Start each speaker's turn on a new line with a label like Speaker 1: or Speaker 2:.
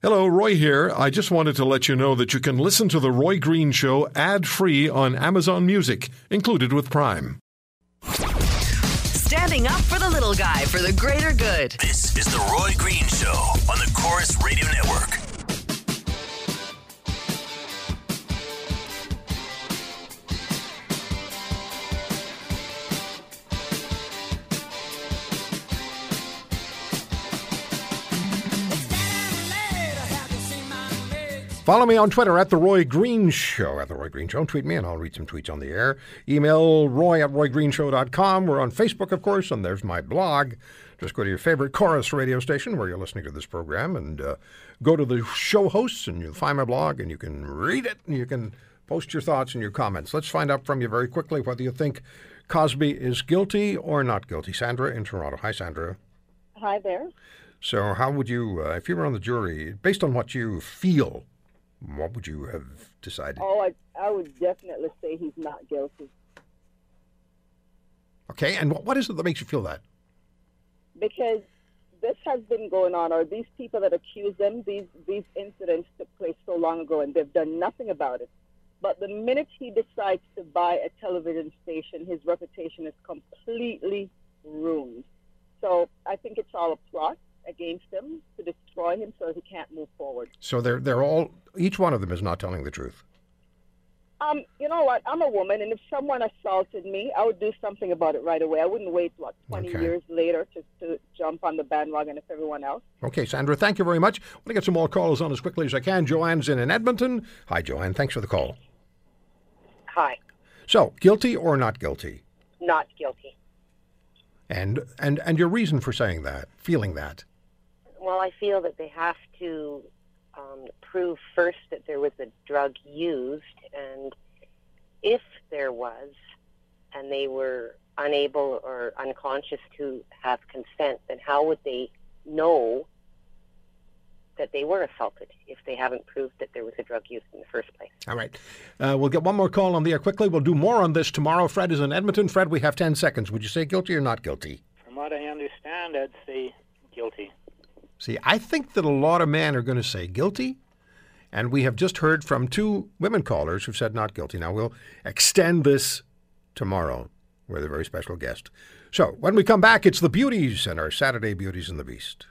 Speaker 1: Hello, Roy here. I just wanted to let you know that you can listen to The Roy Green Show ad free on Amazon Music, included with Prime.
Speaker 2: Standing up for the little guy for the greater good.
Speaker 3: This is The Roy Green Show on the Corus Radio Network.
Speaker 4: Follow me on Twitter at The Roy Green Show. At The Roy Green Show. Tweet me and I'll read some tweets on the air. Email roy at roygreenshow.com. We're on Facebook, of course, and there's my blog. Just go to your favorite Corus radio station where you're listening to this program and uh, go to the show hosts and you'll find my blog and you can read it and you can post your thoughts and your comments. Let's find out from you very quickly whether you think Cosby is guilty or not guilty. Sandra in Toronto. Hi, Sandra.
Speaker 5: Hi there.
Speaker 4: So, how would you, uh, if you were on the jury, based on what you feel, what would you have decided?
Speaker 5: Oh, I, I would definitely say he's not guilty
Speaker 4: Okay, and what, what is it that makes you feel that?
Speaker 5: because this has been going on, or these people that accuse them, these these incidents took place so long ago, and they've done nothing about it. But the minute he decides to buy a television station, his reputation is completely ruined. So I think it's all a plot against him to destroy him, so he can't move forward.
Speaker 4: So they're they're all each one of them is not telling the truth.
Speaker 5: Um, you know what? I'm a woman, and if someone assaulted me, I would do something about it right away. I wouldn't wait what 20
Speaker 4: Okay.
Speaker 5: years later to, to jump on the bandwagon of everyone else.
Speaker 4: Okay, Sandra, thank you very much. I want to get some more calls on as quickly as I can. Joanne's in in Edmonton. Hi, Joanne. Thanks for the call.
Speaker 6: Hi,
Speaker 4: So, guilty or not guilty?
Speaker 6: not guilty.
Speaker 4: And and and your reason for saying that, feeling that.
Speaker 6: Well, I feel that they have to um, prove first that there was a drug used, and if there was, and they were unable or unconscious to have consent, then how would they know that they were assaulted if they haven't proved that there was a drug used in the first place?
Speaker 4: All right. Uh, we'll get one more call on the air quickly. We'll do more on this tomorrow. Fred is in Edmonton. Fred, we have 10 seconds. Would you say guilty or not guilty?
Speaker 7: From what I understand, I'd say guilty.
Speaker 4: See, I think that a lot of men are going to say guilty, and we have just heard from two women callers who've said not guilty. Now, we'll extend this tomorrow with a very special guest. So, when we come back, it's the beauties and our Saturday Beauties and the Beast.